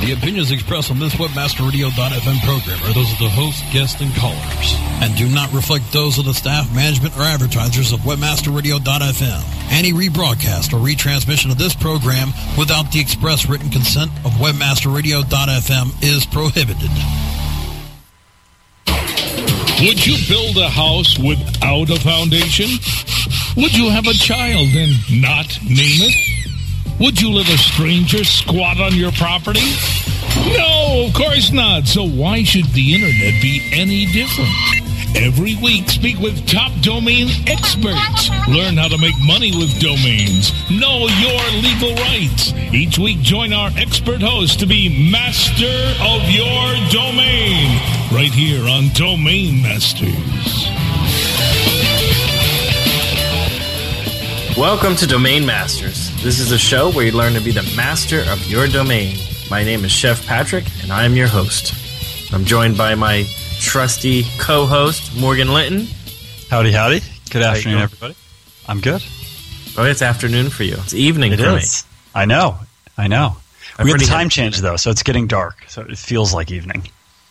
The opinions expressed on this WebmasterRadio.fm program are those of the host, guests, and callers, and do not reflect those of the staff, management, or advertisers of WebmasterRadio.fm. Any rebroadcast or retransmission of this program without the express written consent of WebmasterRadio.fm is prohibited. Would you build a house without a foundation? Would you have a child and not name it? Would you let a stranger squat on your property? No, of course not. So why should the internet be any different? Every week, speak with top domain experts. Learn how to make money with domains. Know your legal rights. Each week, join our expert host to be master of your domain. Right here on Domain Masters. Welcome to Domain Masters. This is a show where you learn to be the master of your domain. My name is Chef Patrick, and I am your host. I'm joined by my trusty co host, Morgan Linton. Howdy, howdy. Good How afternoon, everybody. I'm good. Oh, it's afternoon for you. It's evening It for is. I know. I know. I'm we have the time change, though, so it's getting dark. So it feels like evening.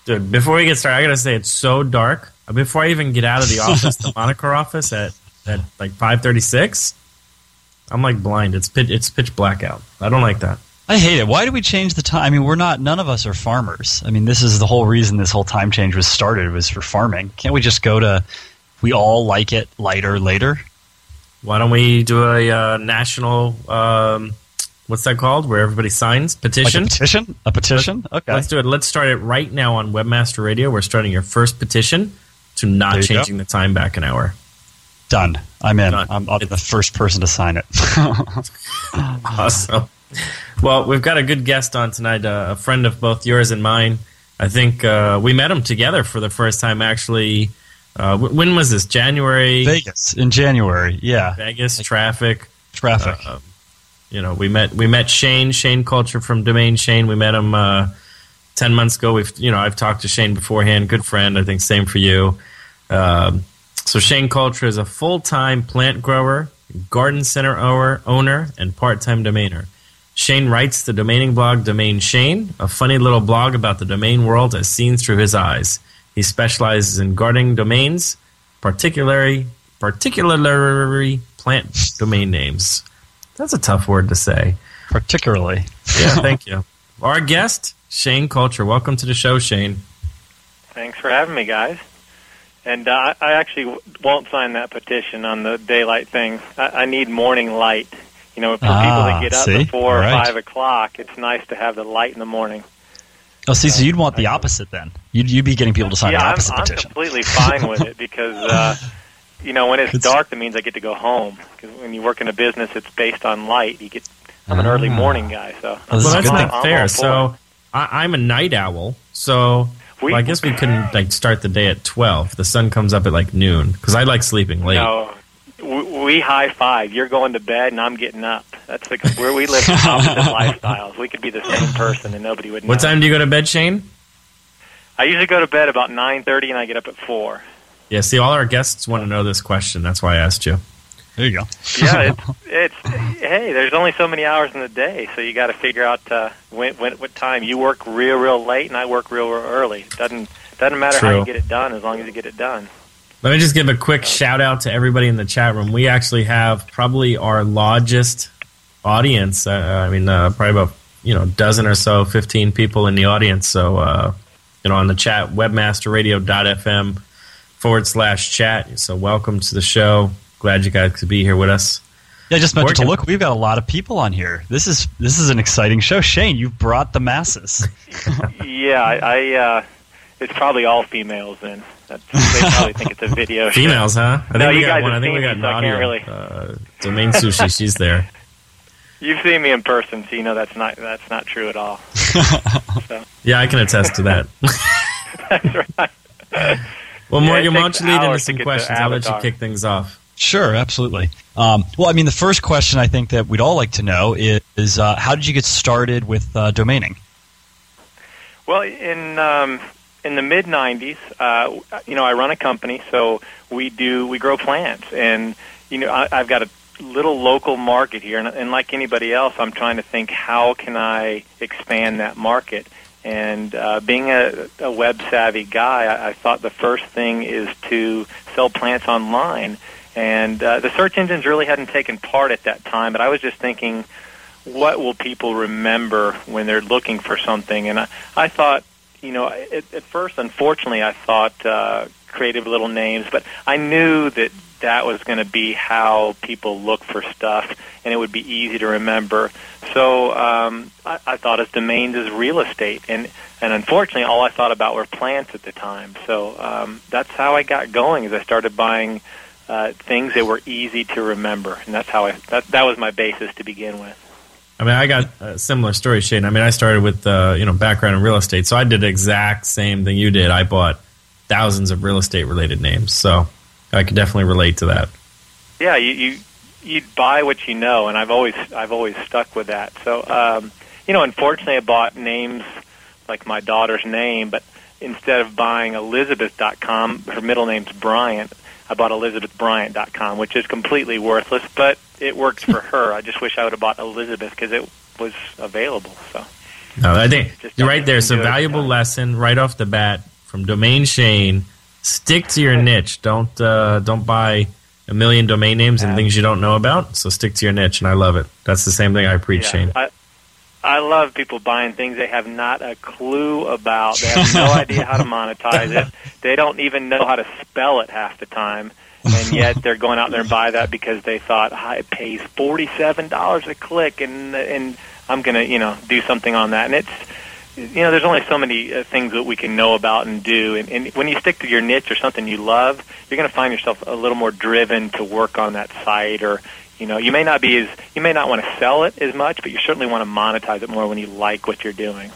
Dude, before we get started, I gotta say it's so dark. Before I even get out of the office, the moniker office at, at like 536, I'm like blind. It's pitch, it's pitch black out. I don't like that. I hate it. Why do we change the time? I mean, we're not, none of us are farmers. I mean, this is the whole reason this whole time change was started, was for farming. Can't we just go to, we all like it lighter later? Why don't we do a uh, national, um, what's that called? Where everybody signs? Like Petition? a petition? A petition? Okay. Let's do it. Let's start it right now on Webmaster Radio. We're starting your first petition to not changing the time back an hour. Done. I'm in. Done. I'm, I'll be the first person to sign it. Awesome. Well, we've got a good guest on tonight, uh, a friend of both yours and mine. I think uh, we met him together for the first time, actually. Uh, w- when was this? January? Vegas in January. Yeah. Vegas traffic. Traffic. Uh, you know, we met we met Shane Shane Cultra from Domain Shane. We met him uh, ten months ago. We've you know I've talked to Shane beforehand. Good friend. I think same for you. Um, so Shane Cultra is a full time plant grower, garden center owner, owner, and part time domainer. Shane writes the domaining blog Domain Shane, a funny little blog about the domain world as seen through his eyes. He specializes in gardening domains, particularly particularly plant domain names. That's a tough word to say. Particularly. Yeah, thank you. Our guest, Shane Cultra. Welcome to the show, Shane. Thanks for having me, guys. And uh, I actually won't sign that petition on the daylight thing. I, I need morning light. You know, for people Ah, that get up see? before All right. five o'clock, it's nice to have the light in the morning. Oh, see, so you'd want the opposite then. You'd, you'd be getting people to sign yeah, the I'm, opposite I'm petition. completely fine with it because, uh, you know, when it's, It's- dark, that means I get to go home. Because when you work in a business that's based on light, you get. I'm an early Ah. morning guy, so. This well, is that's not fair. So I, I'm a night owl. So We- well, I guess we couldn't like start the day at twelve. The sun comes up at like noon because I like sleeping late. No, we, we high five. You're going to bed, and I'm getting up. That's the, where we live opposite lifestyles. We could be the same person, and nobody would know. What time do you go to bed, Shane? I usually go to bed about nine thirty, and I get up at four. Yeah. See, all our guests want to know this question. That's why I asked you. There you go. Yeah, it's, it's hey. There's only so many hours in the day, so you got to figure out uh, when, when, what time you work real, real late, and I work real, real early. doesn't doesn't matter how you get it done, as long as you get it done. Let me just give a quick shout out to everybody in the chat room. We actually have probably our largest audience. Uh, I mean, uh, probably about you know a dozen or so, fifteen people in the audience. So uh, you know, on the chat, webmasterradio.fm forward slash chat. So welcome to the show. Glad you guys could be here with us. Yeah, I just mentioned to look. We've got a lot of people on here. This is this is an exciting show. Shane, you've brought the masses. yeah, I, I uh, it's probably all females. Then That's, they probably think it's a video. show. Females, huh? I think No, we you got guys one. I think we got me, so I can't really- Uh, Domain Sushi. She's there. You've seen me in person, so you know that's not that's not true at all. so Yeah, I can attest to that. that's right. Well, Morgan, it why don't you lead into hours to some questions? I'll let you kick things off. Sure, absolutely. Um, well, I mean, the first question I think that we'd all like to know is, is uh, how did you get started with uh, domaining? Well, in um, in the mid '90s, uh, you know, I run a company, so we do we grow plants, and you know, I, I've got a little local market here, and, and like anybody else, I'm trying to think how can I expand that market. And uh, being a, a web savvy guy, I, I thought the first thing is to sell plants online. And uh, the search engines really hadn't taken part at that time, but I was just thinking, what will people remember when they're looking for something? And I, I thought, you know, at, at first, unfortunately, I thought uh, creative little names, but I knew that that was going to be how people look for stuff, and it would be easy to remember. So um, I, I thought of domains as real estate, and and unfortunately, all I thought about were plants at the time. So um, that's how I got going. As I started buying uh, things that were easy to remember, and that's how I that that was my basis to begin with. I mean, I got a similar story, Shane. I mean, I started with uh, you know background in real estate, so I did the exact same thing you did. I bought thousands of real estate related names, so I could definitely relate to that. Yeah, you you you buy what you know, and I've always I've always stuck with that. So um, you know, unfortunately, I bought names like my daughter's name, but instead of buying Elizabeth.com, her middle name's Bryant. I bought ElizabethBryant.com, which is completely worthless, but it worked for her. I just wish I would have bought Elizabeth because it was available. So. No, I think you're right there. It's a valuable lesson right off the bat from Domain Shane. Stick to your niche. Don't uh, don't buy a million domain names and things you don't know about. So stick to your niche, and I love it. That's the same thing I preach, yeah, Shane. I, I love people buying things they have not a clue about. They have no idea how to monetize it. They don't even know how to spell it half the time. And yet they're going out there and buy that because they thought ah, it pays forty seven dollars a click, and and I'm gonna you know do something on that. And it's you know there's only so many uh, things that we can know about and do. And, and when you stick to your niche or something you love, you're going to find yourself a little more driven to work on that site or you know, you may not be as you may not want to sell it as much, but you certainly want to monetize it more when you like what you're doing.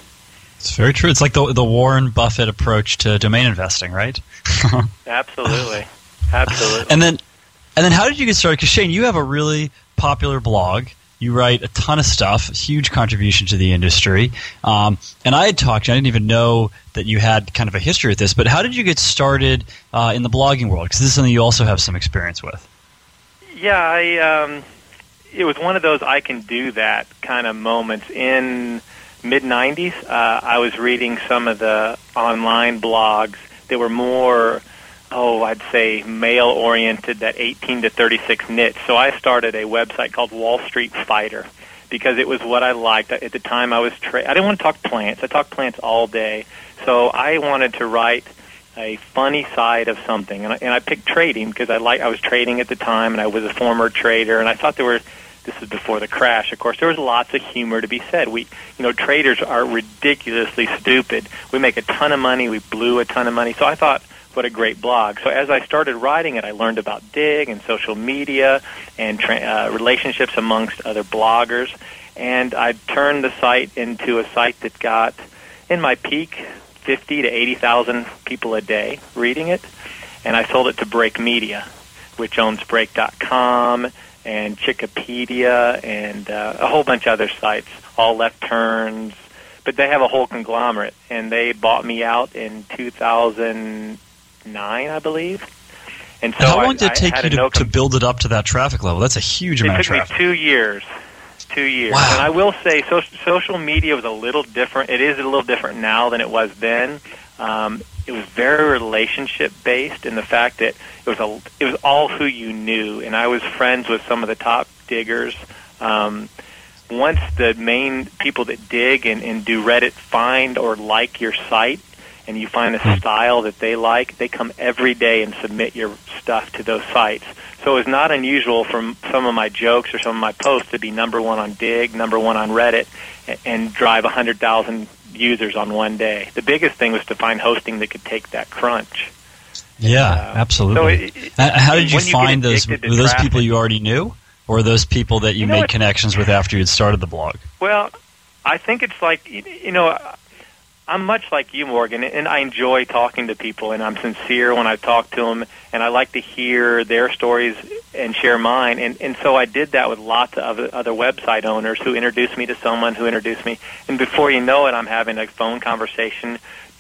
It's very true. It's like the the Warren Buffett approach to domain investing, right? Absolutely, absolutely. And then, and then, how did you get started? Because Shane, you have a really popular blog. You write a ton of stuff, huge contribution to the industry. Um, and I had talked, to you, I didn't even know that you had kind of a history with this, but how did you get started uh, in the blogging world? Because this is something you also have some experience with. Yeah, I. Um, it was one of those I can do that kind of moments in mid '90s. Uh, I was reading some of the online blogs that were more, oh, I'd say male oriented, that 18 to 36 niche. So I started a website called Wall Street Fighter because it was what I liked at the time. I was tra- I didn't want to talk plants. I talked plants all day, so I wanted to write a funny side of something, and I, and I picked trading because I like I was trading at the time, and I was a former trader, and I thought there were. This is before the crash. Of course, there was lots of humor to be said. We, you know, traders are ridiculously stupid. We make a ton of money. We blew a ton of money. So I thought, what a great blog. So as I started writing it, I learned about Digg and social media and tra- uh, relationships amongst other bloggers. And I turned the site into a site that got, in my peak, 50 to 80,000 people a day reading it. And I sold it to Break Media, which owns Break.com and Chickipedia and uh, a whole bunch of other sites, all left turns. But they have a whole conglomerate, and they bought me out in 2009, I believe. And so how long I, did it take you to, no to build it up to that traffic level? That's a huge it amount of took me two years. Two years. Wow. And I will say, so, social media was a little different. It is a little different now than it was then. Um, it was very relationship based in the fact that it was a, it was all who you knew, and I was friends with some of the top diggers. Um, once the main people that Digg and, and do Reddit find or like your site, and you find a style that they like, they come every day and submit your stuff to those sites. So it's not unusual for some of my jokes or some of my posts to be number one on Digg, number one on Reddit, and, drive 100,000 users on one day. The biggest thing was to find hosting that could take that crunch. Yeah, Uh, absolutely. so it- it- How did you when you find those? Were those traffic- people you already knew, or those people that you, You know made what- connections with after you'd started the blog? Well, I think it's like you know, I'm much like you, Morgan, and I enjoy talking to people, and I'm sincere when I talk to them, and I like to hear their stories and share mine, and and so I did that with lots of other, website owners who introduced me to someone who introduced me, and before you know it, I'm having a phone conversation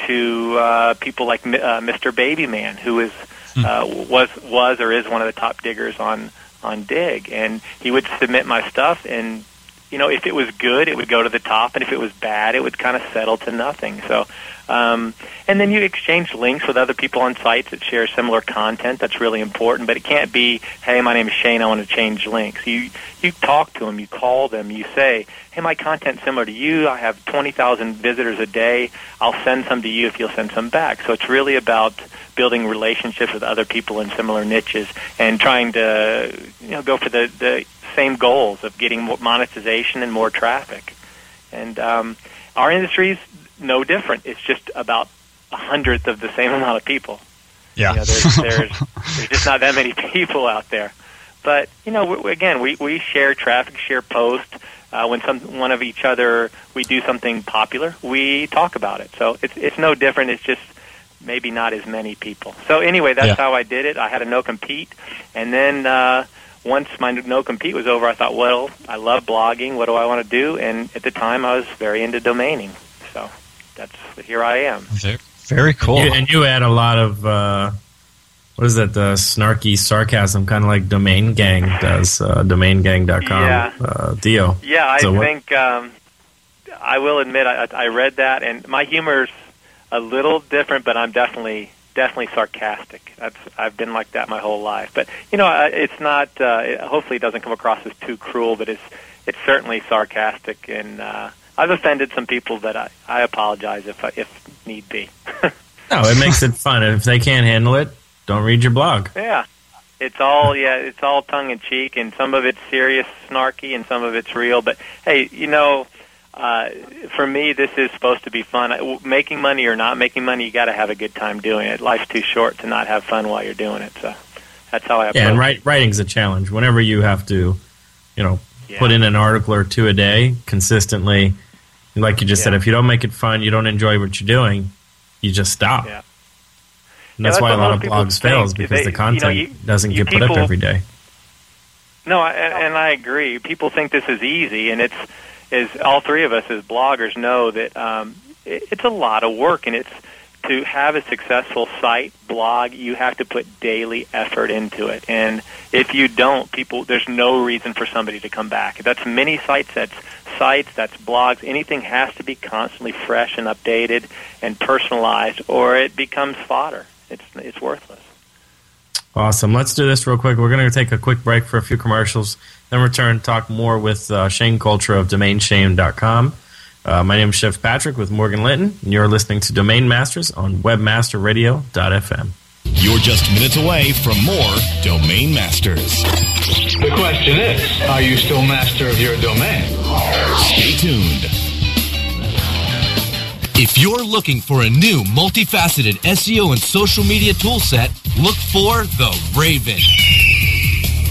to uh, people like uh, Mr. Babyman, who is uh, was was or is one of the top diggers on on Digg, and he would submit my stuff, and you know, if it was good, it would go to the top, and if it was bad, it would kind of settle to nothing. So, um, and then you exchange links with other people on sites that share similar content. That's really important. But it can't be, hey, my name is Shane. I want to change links. You you talk to them, you call them, you say, hey, my content's similar to you. I have twenty thousand visitors a day. I'll send some to you if you'll send some back. So it's really about building relationships with other people in similar niches and trying to you know go for the the same goals of getting more monetization and more traffic. And um, our industry is no different. It's just about a hundredth of the same amount of people. Yeah, you know, there's, there's there's just not that many people out there. But you know, we, again, we we share traffic, share posts. Uh, when some one of each other we do something popular, we talk about it. So it's it's no different. It's just maybe not as many people. So anyway, that's Yeah. how I did it. I had a no compete, and then uh, once my no compete was over, I thought, well, I love blogging. What do I want to do? And at the time, I was very into domaining. So that's here I am. very, very cool. You, and you add a lot of uh, what is that? The snarky sarcasm, kind of like Domain Gang does. Uh, DomainGang.com. Yeah. Uh, Dio. Yeah, I So what- think um, I will admit I, I read that, and my humor's a little different, but I'm definitely definitely sarcastic. That's I've been like that my whole life. But you know, it's not. Uh, it, hopefully, it doesn't come across as too cruel, but it's it's certainly sarcastic, and uh, I've offended some people that I I apologize if I, if need be. No, it makes it fun. If they can't handle it, don't read your blog. Yeah. It's all yeah, it's all tongue in cheek and some of it's serious snarky and some of it's real, but hey, you know, uh for me this is supposed to be fun. Making money or not making money, you got to have a good time doing it. Life's too short to not have fun while you're doing it. So that's how I approach Yeah, and write, writing's a challenge. Whenever you have to, you know, Yeah. put in an article or two a day consistently, like you just said, if you don't make it fun, you don't enjoy what you're doing, you just stop. Yeah. And that's Yeah, why a lot of blogs fails because They- the you know, content you- doesn't you get put up every day. No, I- and, and I agree. People think this is easy, and it's is all three of us as bloggers know that um, it, it's a lot of work, and it's to have a successful site blog. You have to put daily effort into it, and if you don't, people there's no reason for somebody to come back. That's many sites. That's sites. That's blogs. Anything has to be constantly fresh and updated and personalized, or it becomes fodder. It's it's worthless. Awesome. Let's do this real quick. We're going to take a quick break for a few commercials, then return talk more with uh, Shane Cultra of DomainShane.com. Uh, my name is Chef Patrick with Morgan Linton, and you're listening to Domain Masters on WebmasterRadio.fm. You're just minutes away from more Domain Masters. The question is, are you still master of your domain? Stay tuned. If you're looking for a new multifaceted SEO and social media toolset, look for the Raven.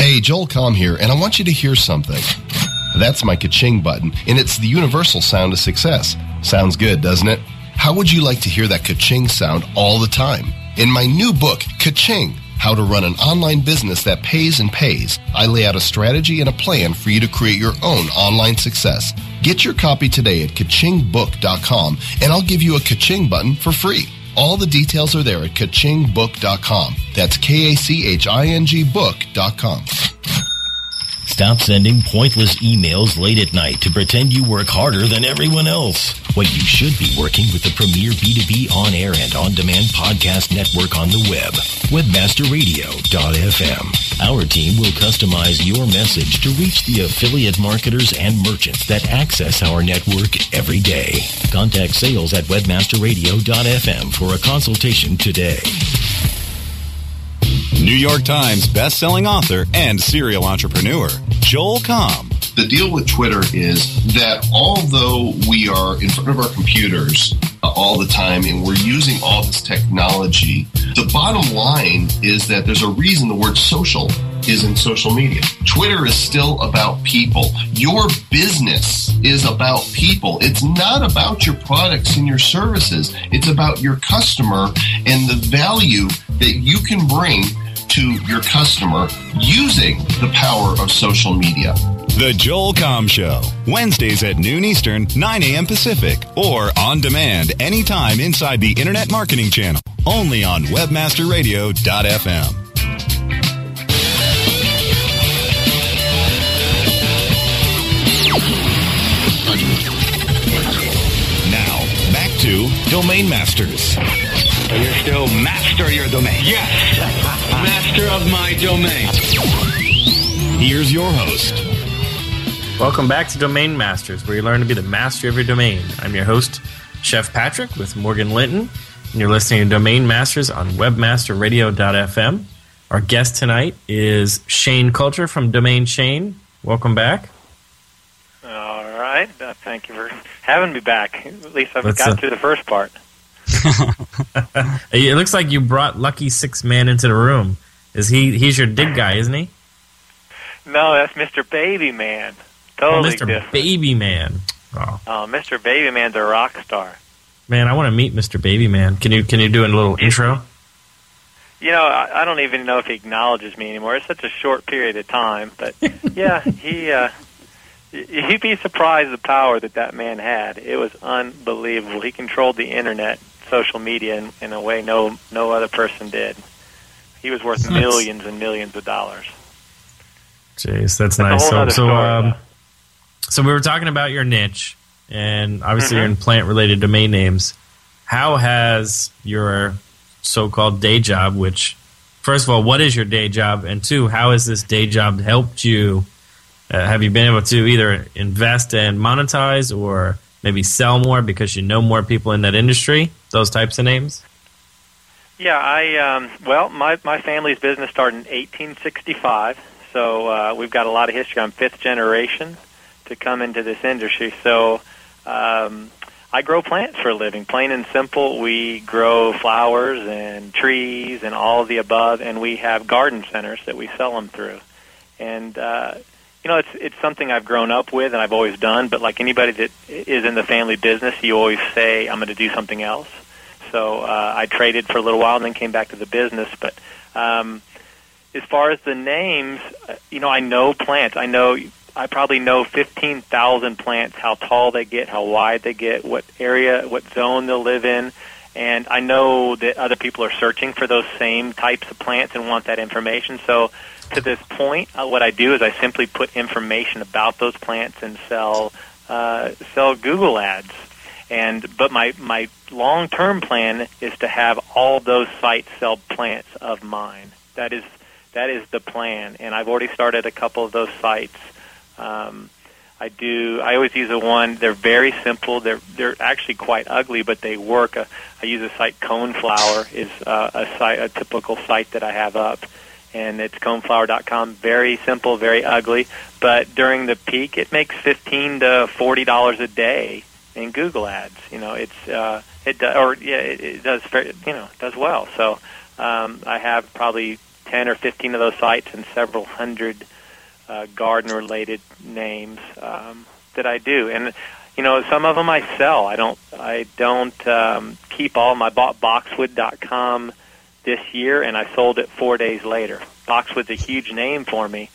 Hey, Joel Comm here, and I want you to hear something. That's my ka-ching button, and it's the universal sound of success. Sounds good, doesn't it? How would you like to hear that ka-ching sound all the time? In my new book, Ka-ching, How to Run an Online Business That Pays and Pays, I lay out a strategy and a plan for you to create your own online success. Get your copy today at kachingbook.com, and I'll give you a ka-ching button for free. All the details are there at kachingbook.com. That's K-A-C-H-I-N-G book.com. Stop sending pointless emails late at night to pretend you work harder than everyone else. When you should be working with the premier B2B on air and on demand podcast network on the web, webmasterradio.fm. Our team will customize your message to reach the affiliate marketers and merchants that access our network every day. Contact sales at webmasterradio.fm for a consultation today. New York Times best-selling author and serial entrepreneur, Joel Comm. The deal with Twitter is that although we are in front of our computers uh, all the time and we're using all this technology, the bottom line is that there's a reason the word social is in social media. Twitter is still about people. Your business is about people. It's not about your products and your services. It's about your customer and the value that you can bring to your customer using the power of social media. The Joel Comm Show, Wednesdays at noon Eastern, 9 a.m. Pacific, or on demand anytime inside the Internet Marketing Channel, only on WebmasterRadio.fm. Now, back to Domain Masters. You're still master of your domain. Yes. master of my domain. Here's your host. Welcome back to Domain Masters, where you learn to be the master of your domain. I'm your host, Chef Patrick, with Morgan Linton, and you're listening to Domain Masters on WebmasterRadio.fm. Our guest tonight is Shane Cultra from Domain Shane. Welcome back. All right. Uh, thank you for having me back. At least I've Let's, got uh, through the first part. it looks like you brought Lucky Six Man into the room. Is he? He's your dig guy, isn't he? No, that's Mr. Baby Man. Oh, Totally Mr. different. Baby Man. Oh Oh, Mr. Baby Man's a rock star. man, I want to meet Mr. Baby Man. Can you? Can you do a little intro? You know, I, I don't even know if he acknowledges me anymore. It's such a short period of time, but yeah, he. Uh, you'd be surprised the power that that man had. It was unbelievable. He controlled the internet, social media, in, in a way no no other person did. He was worth Nice. millions and millions of dollars. Jeez, that's, That's nice. So, so, story, um, so we were talking about your niche, and obviously Mhm. you're in plant-related domain names. How has your so-called day job, which, first of all, what is your day job, and two, how has this day job helped you? Uh, have you been able to either invest and monetize, or maybe sell more because you know more people in that industry? Those types of names. Yeah, I um, well, my my family's business started in 1865, so uh, we've got a lot of history. I'm fifth generation to come into this industry, so um, I grow plants for a living. Plain and simple, we grow flowers and trees and all the above, and we have garden centers that we sell them through. And uh, you know, it's it's something I've grown up with and I've always done. But like anybody that is in the family business, you always say, "I'm going to do something else." So uh, I traded for a little while and then came back to the business. But um, as far as the names, uh, you know, I know plants. I know I probably know fifteen thousand plants, how tall they get, how wide they get, what area, what zone they'll live in. And I know that other people are searching for those same types of plants and want that information. So to this point, uh, what I do is I simply put information about those plants and sell uh, sell Google ads. And but my my long term plan is to have all those sites sell plants of mine. That is that is the plan, and I've already started a couple of those sites. Um, I do. I always use a one. They're very simple. They're they're actually quite ugly, but they work. Uh, I use a site. Coneflower is uh, a site, a typical site that I have up, and it's coneflower.com. Very simple, very ugly, but during the peak, it makes fifteen to forty dollars a day in Google ads. You know, it's uh, it do, or yeah, it, it does very, you know does well. So um, I have probably ten or fifteen of those sites and several hundred uh, garden related names um, that I do, and you know some of them I sell. I don't I don't um, keep all. bought Boxwood.com this year, and I sold it four days later. Boxwood's a huge name for me,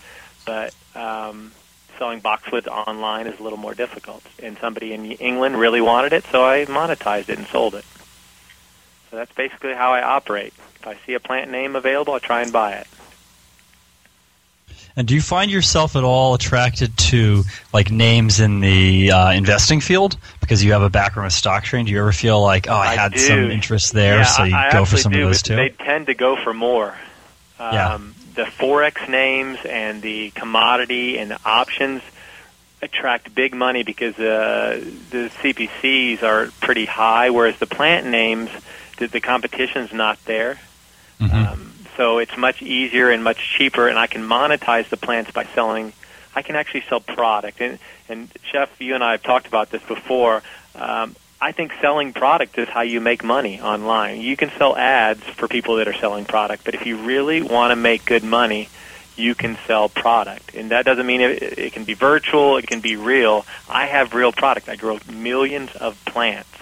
but um, selling boxwoods online is a little more difficult. And somebody in England really wanted it, so I monetized it and sold it. So that's basically how I operate. If I see a plant name available, I try and buy it. And do you find yourself at all attracted to like names in the uh, investing field because you have a background with stock trading? Do you ever feel like, oh, I, had do. some interest there, Yeah, so you I, go for some do, of those too? They tend to go for more. Um, Yeah. The forex names and the commodity and the options attract big money because uh, the CPCs are pretty high, whereas the plant names, the, the competition's not there. Um, so it's much easier and much cheaper, and I can monetize the plants by selling. I can actually sell product, and and Chef, you and I have talked about this before. Um, I think selling product is how you make money online. You can sell ads for people that are selling product, but if you really want to make good money, you can sell product. And that doesn't mean it, it can be virtual, it can be real. I have real product. I grow millions of plants,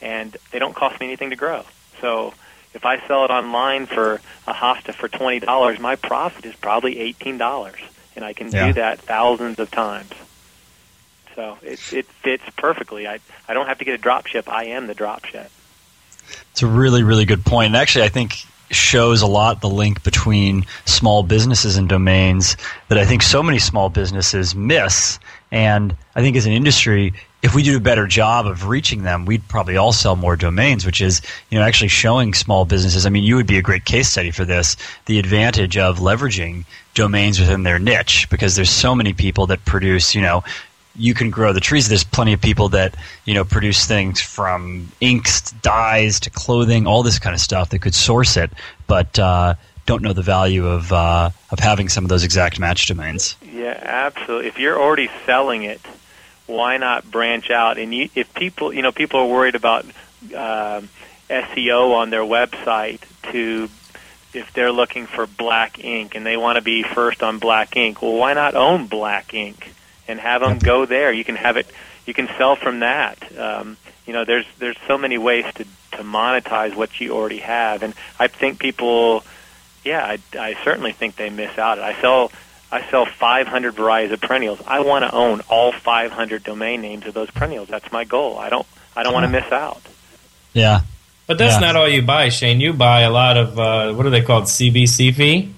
and they don't cost me anything to grow. So if I sell it online for a hosta for twenty dollars, my profit is probably eighteen dollars, and I can Yeah. do that thousands of times. So it it fits perfectly. I I don't have to get a drop ship. I am the drop ship. It's a really, really good point. And actually, I think shows a lot the link between small businesses and domains that I think so many small businesses miss. And I think as an industry, if we do a better job of reaching them, we'd probably all sell more domains, which is, you know, actually showing small businesses. I mean, you would be a great case study for this, the advantage of leveraging domains within their niche, because there's so many people that produce, you know, you can grow the trees. There's plenty of people that you know produce things from inks, dyes to clothing, all this kind of stuff that could source it, but uh, don't know the value of uh, of having some of those exact match domains. Yeah, absolutely. If you're already selling it, why not branch out? And you, if people, you know, people are worried about um SEO on their website to if they're looking for black ink and they want to be first on black ink. Well, why not own black ink and have them go there? You can have it. You can sell from that. Um, you know, there's there's so many ways to to monetize what you already have, and I think people yeah, I, I certainly think they miss out. I sell I sell 500 varieties of perennials. I want to own all 500 domain names of those perennials. That's my goal. I don't I don't want to miss out. Yeah, But that's Yeah. not all you buy, Shane. You buy a lot of uh, what are they called? CVCV.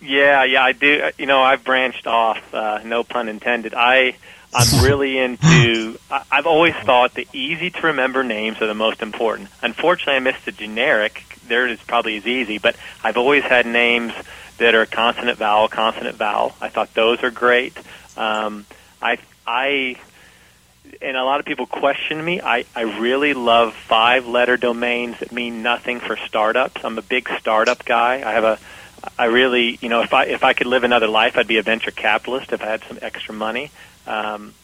Yeah, yeah, I do. You know, I've branched off. Uh, no pun intended. I I'm really into. I, I've always thought the easy to remember names are the most important. Unfortunately, I missed the generic. There is probably as easy, but I've always had names that are consonant vowel, consonant vowel. I thought those are great. Um, I I and a lot of people question me. I, I really love five letter domains that mean nothing for startups. I'm a big startup guy. I have a I really, you know, if I if I could live another life, I'd be a venture capitalist if I had some extra money. Um,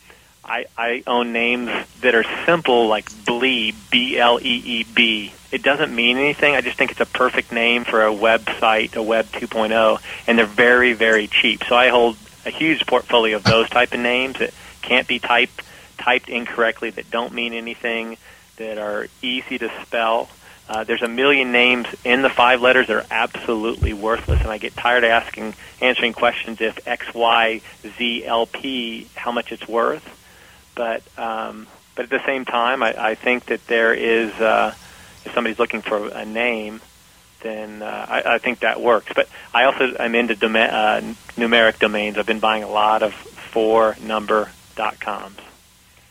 I I own names that are simple like Bleeb, B L E E B. It doesn't mean anything. I just think it's a perfect name for a website, a web 2.0, and they're very very cheap. So I hold a huge portfolio of those type of names that can't be typed typed incorrectly, that don't mean anything, that are easy to spell. Uh, there's a million names in the five letters that are absolutely worthless, and I get tired of asking, answering questions if X, Y, Z, L, P, how much it's worth. But um, but at the same time, I, I think that there is, uh, if somebody's looking for a name, then uh, I, I think that works. But I also I'm into doma- uh, numeric domains. I've been buying a lot of four number dot coms.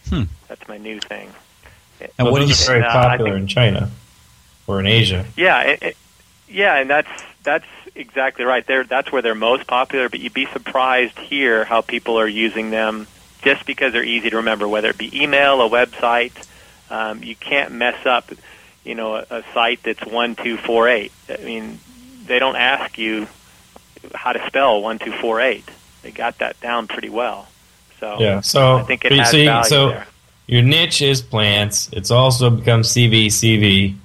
Hmm. That's my new thing. And what do you those very Uh, popular think- in China or in Asia. Yeah, it, it, yeah, and that's that's exactly right. There, that's where they're most popular. But you'd be surprised here how people are using them just because they're easy to remember. Whether it be email, a website, um, you can't mess up. You know, a, a site that's one two four eight. I mean, they don't ask you how to spell one two four eight. They got that down pretty well. So Yeah. So I think it has see, value so there. your niche is plants. It's also become CV CV.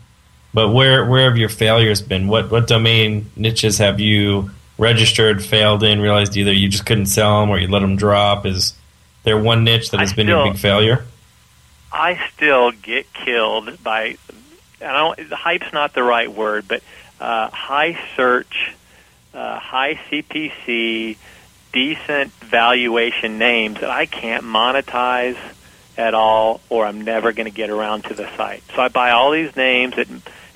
But where where have your failures been? What what domain niches have you registered, failed in, realized either you just couldn't sell them or you let them drop? Is there one niche that I has been your still- big failure? I still get killed by. I don't. The hype's not the right word, but uh, high search, uh, high CPC, decent valuation names that I can't monetize at all, or I'm never going to get around to the site. So I buy all these names that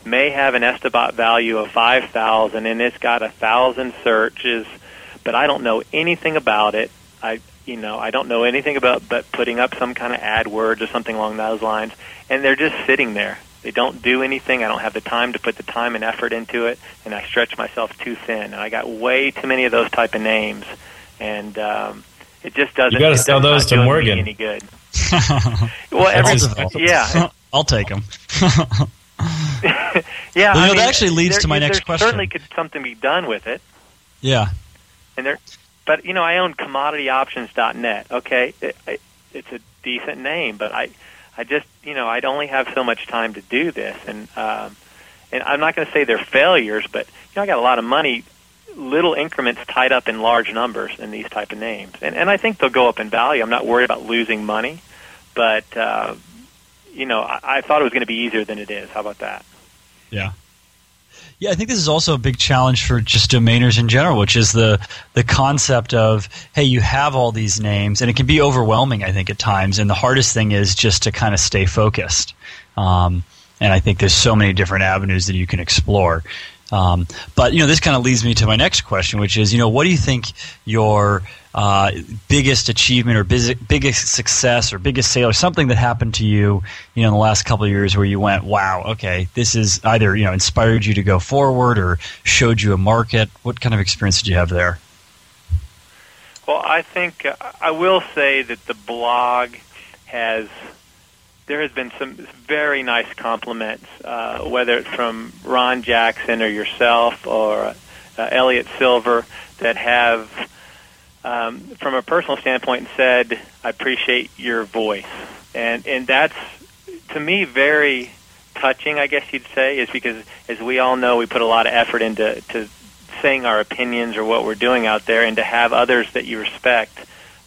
may have an Estibot value of five thousand, and it's got a thousand searches, but I don't know anything about it. I you know I don't know anything about but putting up some kind of AdWords or something along those lines, and they're just sitting there. They don't do anything. I don't have the time to put the time and effort into it, and I stretch myself too thin. And I got way too many of those type of names, and um, it just doesn't. You gotta sell those to Morgan. Any good? Well, every, yeah, I'll take them. yeah. Well, I you know, mean, that actually leads there- to my there next question. Certainly, could something be done with it? yeah. and there but you know i own commodityoptions.net okay it, it, it's a decent name but i i just you know i'd only have so much time to do this and um and i'm not going to say they're failures but you know i got a lot of money little increments tied up in large numbers in these type of names, and and I think they'll go up in value. I'm not worried about losing money, but uh, you know, I, I thought it was going to be easier than it is. How about that? Yeah. Yeah, I think this is also a big challenge for just domainers in general, which is the the concept of hey, you have all these names, and it can be overwhelming. I think at times, and the hardest thing is just to kind of stay focused. Um, and I think there's so many different avenues that you can explore. Um, but you know, this kind of leads me to my next question, which is, you know, what do you think your uh, biggest achievement or biggest success or biggest sale or something that happened to you, you know, in the last couple of years where you went, wow, okay, this is either you know inspired you to go forward or showed you a market. What kind of experience did you have there? Well, I think uh, I will say that the blog has there has been some very nice compliments, uh, whether it's from Ron Jackson or yourself or uh, Elliot Silver, that have, um, from a personal standpoint, said, "I appreciate your voice," and and that's to me very touching. I guess you'd say is because, as we all know, we put a lot of effort into to saying our opinions or what we're doing out there, and to have others that you respect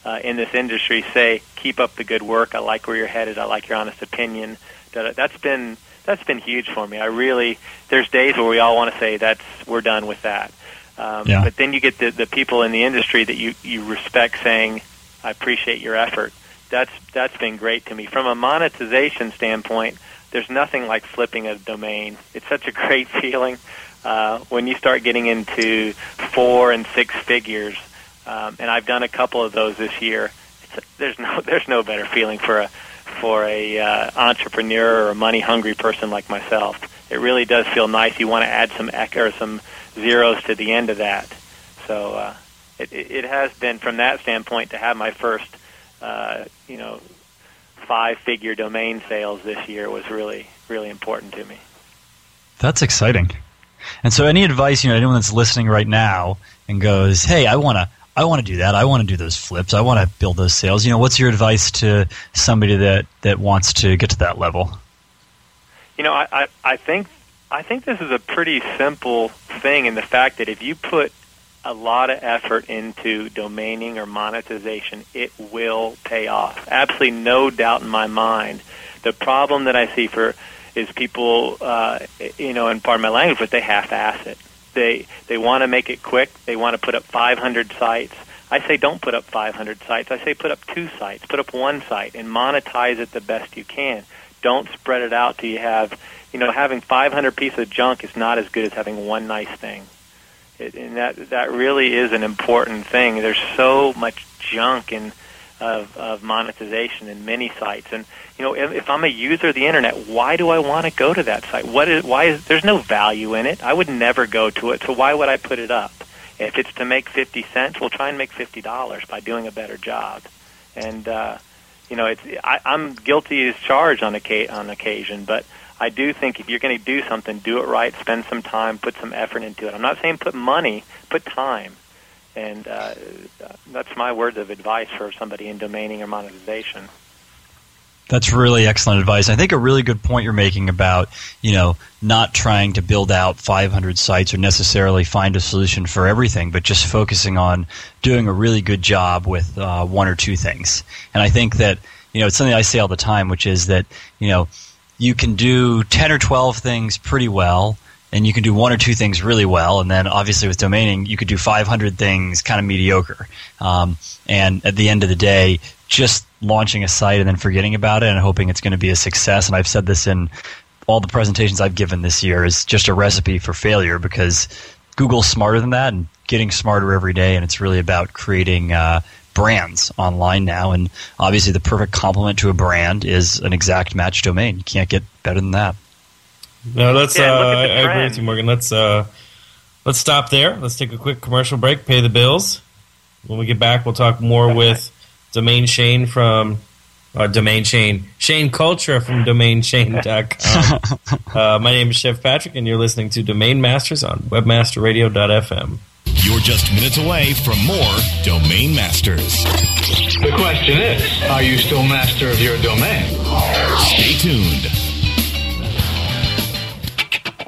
uh, in this industry say, "Keep up the good work. I like where you're headed. I like your honest opinion." That's been that's been huge for me. I really there's days where we all want to say that's we're done with that, um, Yeah. but then you get the the people in the industry that you you respect saying, "I appreciate your effort." That's that's been great to me from a monetization standpoint. There's nothing like flipping a domain. It's such a great feeling uh, when you start getting into four and six figures um, and I've done a couple of those this year. It's, there's no there's no better feeling for a for a uh, entrepreneur or a money hungry person like myself. It really does feel nice. You want to add some or some zeros to the end of that. So uh, it, it it has been from that standpoint to have my first uh, you know five figure domain sales this year was really really important to me. That's exciting. And so, any advice, you know, anyone that's listening right now and goes, "Hey, I want to, I want to do that. I want to do those flips. I want to build those sales." You know, what's your advice to somebody that that wants to get to that level? You know, I, I, I think I think this is a pretty simple thing in the fact that if you put a lot of effort into domaining or monetization, it will pay off. Absolutely no doubt in my mind. The problem that I see for is people, uh, you know, and pardon my language, but they half-ass it. They they want to make it quick. They want to put up 500 sites. I say don't put up 500 sites. I say put up two sites. Put up one site and monetize it the best you can. Don't spread it out till you have, you know, having 500 pieces of junk is not as good as having one nice thing. It, and that that really is an important thing. There's so much junk in of, of monetization in many sites, and you know, if, if I'm a user of the internet, why do I want to go to that site? What is why is there's no value in it? I would never go to it, so why would I put it up? If it's to make fifty cents, we'll try and make fifty dollars by doing a better job. And uh, you know, it's I, I'm guilty as charged on occa- on occasion, but I do think if you're going to do something, do it right. Spend some time, put some effort into it. I'm not saying put money, put time, and uh, that's my words of advice for somebody in domaining or monetization. That's really excellent advice. I think a really good point you're making about, you know, not trying to build out 500 sites or necessarily find a solution for everything, but just focusing on doing a really good job with uh, one or two things. And I think that, you know, it's something I say all the time, which is that, you know, you can do 10 or 12 things pretty well, and you can do one or two things really well, and then obviously with domaining, you could do 500 things kind of mediocre. Um, and at the end of the day, just launching a site and then forgetting about it and hoping it's going to be a success. And I've said this in all the presentations I've given this year is just a recipe for failure because Google's smarter than that and getting smarter every day. And it's really about creating uh, brands online now. And obviously, the perfect complement to a brand is an exact match domain. You can't get better than that. No, let's. Yeah, uh, I, I agree with you, Morgan. Let's uh, let's stop there. Let's take a quick commercial break. Pay the bills. When we get back, we'll talk more with Domain Shane from uh, Domain Shane Shane Cultra from DomainShane.com. uh, my name is Chef Patrick, and you're listening to Domain Masters on WebmasterRadio.fm. You're just minutes away from more Domain Masters. The question is, are you still master of your domain? Stay tuned.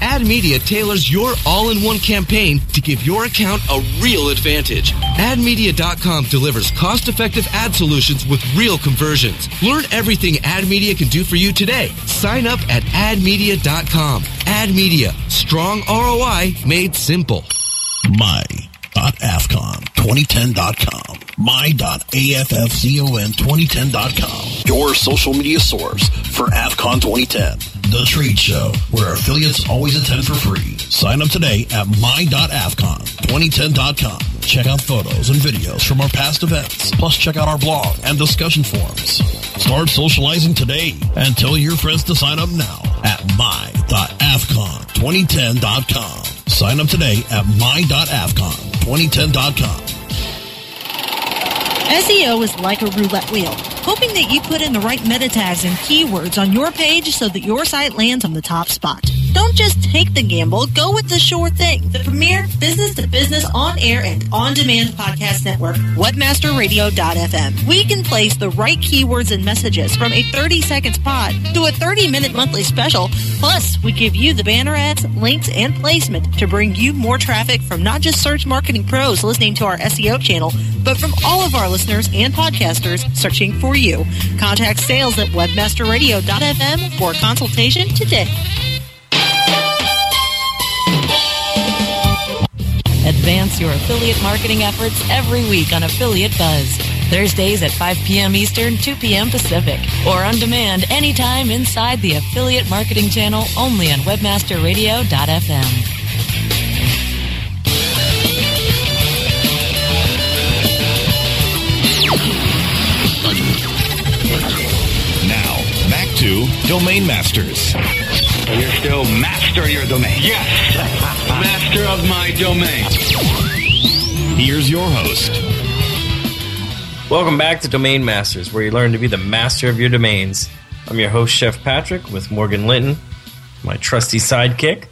AdMedia tailors your all-in-one campaign to give your account a real advantage. AdMedia.com delivers cost-effective ad solutions with real conversions. Learn everything AdMedia can do for you today. Sign up at AdMedia.com. AdMedia, strong ROI made simple. My.afcon2010.com. My.affcon2010.com. Your social media source for AFCON 2010. The trade show where affiliates always attend for free. Sign up today at my.afcon2010.com. Check out photos and videos from our past events. Plus check out our blog and discussion forums. Start socializing today and tell your friends to sign up now at my.afcon2010.com. Sign up today at my.afcon2010.com. SEO is like a roulette wheel, hoping that you put in the right meta tags and keywords on your page so that your site lands on the top spot. Don't just take the gamble, go with the sure thing. The premier business to business on air and on demand podcast network, webmasterradio.fm. We can place the right keywords and messages from a 30 second spot to a 30 minute monthly special. Plus, we give you the banner ads, links, and placement to bring you more traffic from not just search marketing pros listening to our SEO channel, but from all of our listeners and podcasters searching for you. Contact sales at webmasterradio.fm for consultation today. Advance your affiliate marketing efforts every week on Affiliate Buzz. Thursdays at 5 p.m. Eastern, 2 p.m. Pacific, or on demand anytime inside the Affiliate Marketing Channel only on WebmasterRadio.fm. Now, back to Domain Masters. You're still master of your domain. Yes. master of my domain. Here's your host. Welcome back to Domain Masters, where you learn to be the master of your domains. I'm your host, Chef Patrick, with Morgan Linton, my trusty sidekick.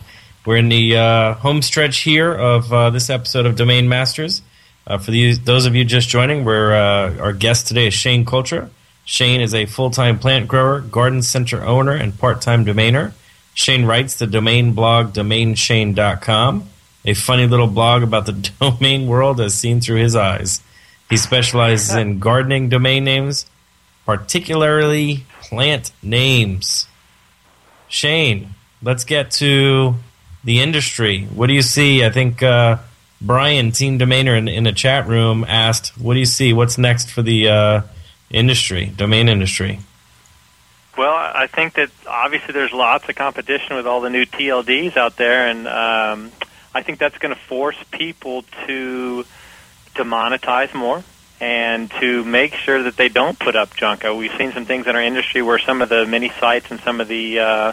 We're in the uh, home stretch here of uh, this episode of Domain Masters. Uh, for the, those of you just joining, we're, uh, our guest today is Shane Cultra. Shane is a full time plant grower, garden center owner, and part time domainer. Shane writes the domain blog domainshane.com, a funny little blog about the domain world as seen through his eyes. He specializes in gardening domain names, particularly plant names. Shane, let's get to the industry. What do you see? I think uh, Brian, Team Domainer, in, in the chat room asked, What do you see? What's next for the uh, industry, domain industry? Well, I think that obviously there's lots of competition with all the new TLDs out there, and um, I think that's going to force people to to monetize more and to make sure that they don't put up junk. Uh, We've seen some things in our industry where some of the mini sites and some of the uh,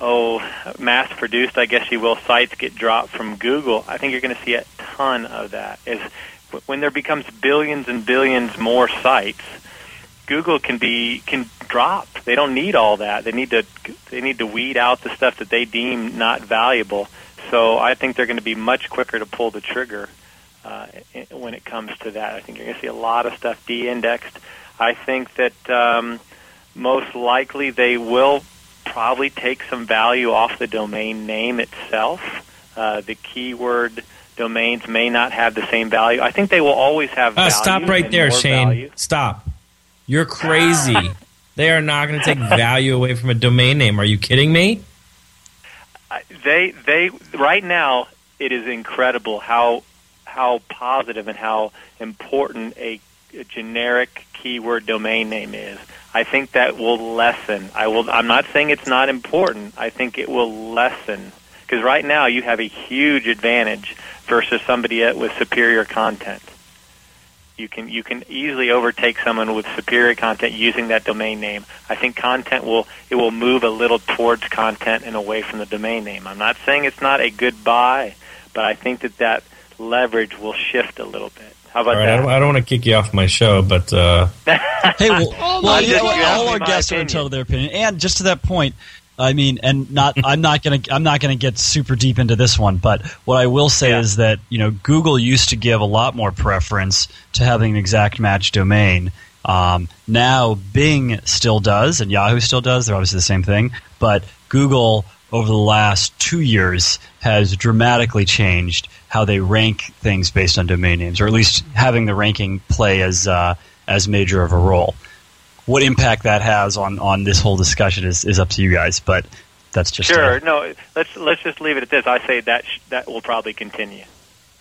oh mass-produced, I guess you will, sites get dropped from Google. I think you're going to see a ton of that. Is when there becomes billions and billions more sites. Google can be can drop. They don't need all that. They need to they need to weed out the stuff that they deem not valuable. So I think they're going to be much quicker to pull the trigger uh, when it comes to that. I think you're going to see a lot of stuff de-indexed. I think that um, most likely they will probably take some value off the domain name itself. Uh, the keyword domains may not have the same value. I think they will always have. Uh, value stop right there, Shane. value. Stop. You're crazy. Ah. they are not going to take value away from a domain name. Are you kidding me? They they right now it is incredible how how positive and how important a, a generic keyword domain name is. I think that will lessen. I will. I'm not saying it's not important. I think it will lessen because right now you have a huge advantage versus somebody with superior content. You can you can easily overtake someone with superior content using that domain name. I think content will it will move a little towards content and away from the domain name. I'm not saying it's not a good buy, but I think that that leverage will shift a little bit. How about All right, I that? don't, I don't want to kick you off my show, but uh, Hey, well, well I'm you know just what? giving all our my guests are entitled to their opinion, and just to that point, I mean, and not, I'm not gonna, I'm not gonna get super deep into this one, but what I will say is that you know, Google used to give a lot more preference to having an exact match domain. Um, now Bing still does, and Yahoo still does. They're obviously the same thing, but Google over the last two years has dramatically changed how they rank things based on domain names, or at least having the ranking play as uh, as major of a role. What impact that has on, on this whole discussion is, is up to you guys, but that's just Sure. uh, no, let's let's just leave it at this. I say that sh- that will probably continue.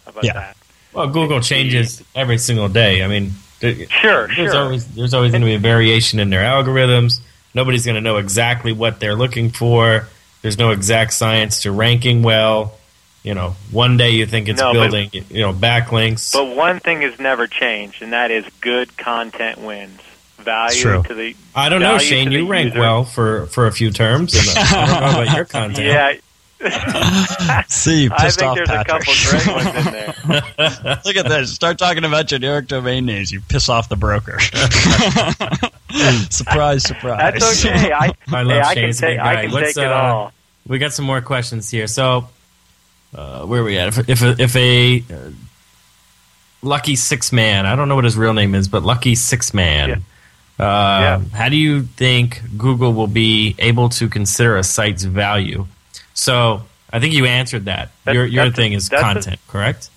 How about Yeah. that? well, Google changes every single day. I mean, there- Sure, there's sure. always there's always going to be a variation in their algorithms. Nobody's going to know exactly what they're looking for. There's no exact science to ranking well. You know, one day you think it's No, but- building, you know, backlinks. But one thing has never changed, and that is good content wins. Value true. to the I don't know, Shane. You rank user. well for for a few terms, and I don't know about your content. Yeah. See, you I think off there's Patrick. a couple great ones in there. Look at this. Start talking about generic domain names. You piss off the broker. surprise, surprise. That's okay. I, I love hey, I can He's a good take I can Let's, take it uh, all. We got some more questions here. So, uh, where are we at? If if a, if a uh, lucky six man, I don't know what his real name is, but lucky six man. Uh, How do you think Google will be able to consider a site's value? So, I think you answered that. That- your your that's- thing is that's a- content, correct?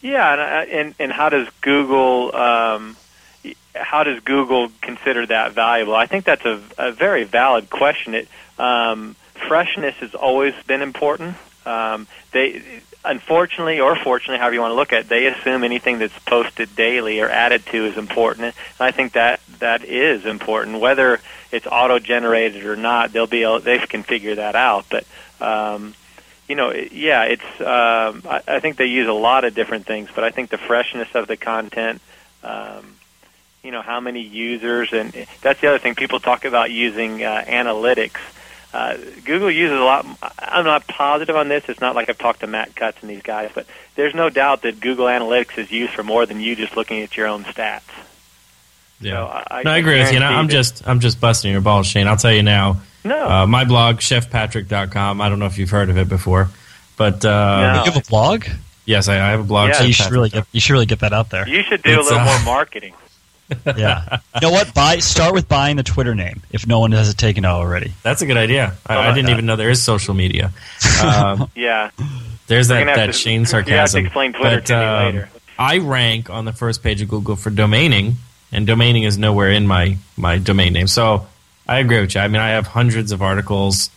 Yeah, and, uh, and and how does Google um, how does Google consider that valuable? I think that's a, a very valid question. It um, freshness has always been important. Um, they unfortunately or fortunately, however you want to look at it, they assume anything that's posted daily or added to is important. And I think that that is important, whether it's auto generated or not. They'll be able, they can figure that out, but. Um, you know, yeah, it's. Um, I, I think they use a lot of different things, but I think the freshness of the content, um, you know, how many users, and that's the other thing. People talk about using uh, analytics. Uh, Google uses a lot. I'm not positive on this. It's not like I've talked to Matt Cutts and these guys, but there's no doubt that Google Analytics is used for more than you just looking at your own stats. Yeah. I, no, I agree with you. And I- I'm that- just I'm just busting your balls, Shane. I'll tell you now. No. Uh, my blog, chefpatrick.com. I don't know if you've heard of it before, but uh, You have a blog? Yes, I, I have a blog. Yeah. you should really get you should really get that out there. You should do It's, a little uh, more marketing. yeah. You know what? Buy start with buying the Twitter name if no one has it taken out already. That's a good idea. I, I didn't that? even know there is social media. Um, Yeah. there's You're that, that to- Shane you have to explain Twitter but, to me um, later. I rank on the first page of Google for domaining, and domaining is nowhere in my, my domain name. So I agree with you. I mean, I have hundreds of articles.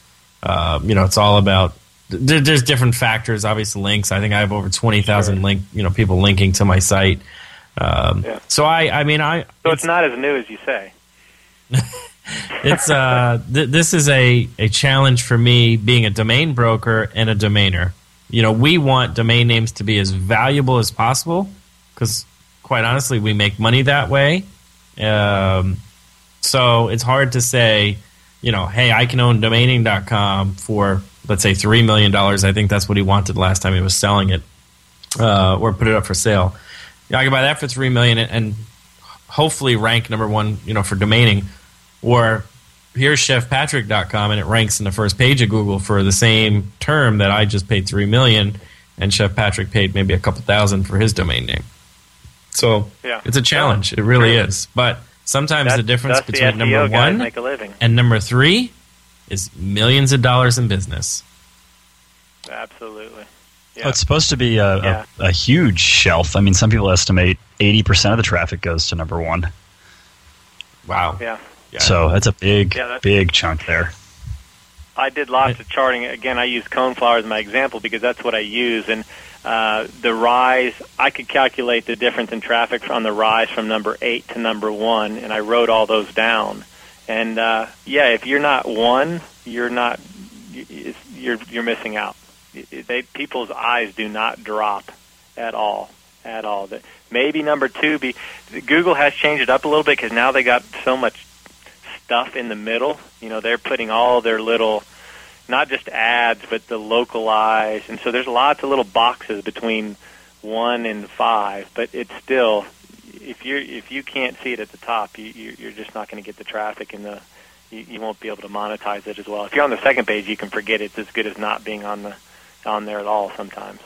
Uh, you know, it's all about. There's different factors. Obviously, links. I think I have over twenty thousand link. You know, people linking to my site. Um, Yeah. So I, I mean, I So it's not as new as you say. it's uh th- this is a a challenge for me being a domain broker and a domainer you know we want domain names to be as valuable as possible because quite honestly we make money that way um, so it's hard to say you know hey i can own domaining.com for let's say $3 million i think that's what he wanted last time he was selling it uh, or put it up for sale i can buy that for 3 million and, hopefully rank number one you know for domaining or here's chefpatrick.com and it ranks in the first page of Google for the same term that I just paid 3 million and Chef Patrick paid maybe a couple thousand for his domain name. So Yeah. it's a challenge. It really is. But sometimes That's- the difference that's the between number one make a living. and number three is millions of dollars in business. Absolutely. Oh, it's supposed to be a, Yeah. a, a huge shelf. I mean, some people estimate 80% of the traffic goes to number one. Wow. Yeah. So that's a big, Yeah, that's- big chunk there. I did lots of charting. Again, I use Coneflower as my example because that's what I use. And uh, the rise, I could calculate the difference in traffic on the rise from number eight to number one, and I wrote all those down. And uh, yeah, if you're not one, you're not you're you're missing out. They, people's eyes do not drop at all, at all. That maybe number two be Google has changed it up a little bit because now they got so much stuff in the middle. You know, they're putting all their little not just ads, but the localized, and so there's lots of little boxes between one and five, but it's still if you if you can't see it at the top, you, you you're just not going to get the traffic and the you won't be able to monetize it as well. If you're on the second page, you can forget it's as good as not being on the on there at all sometimes.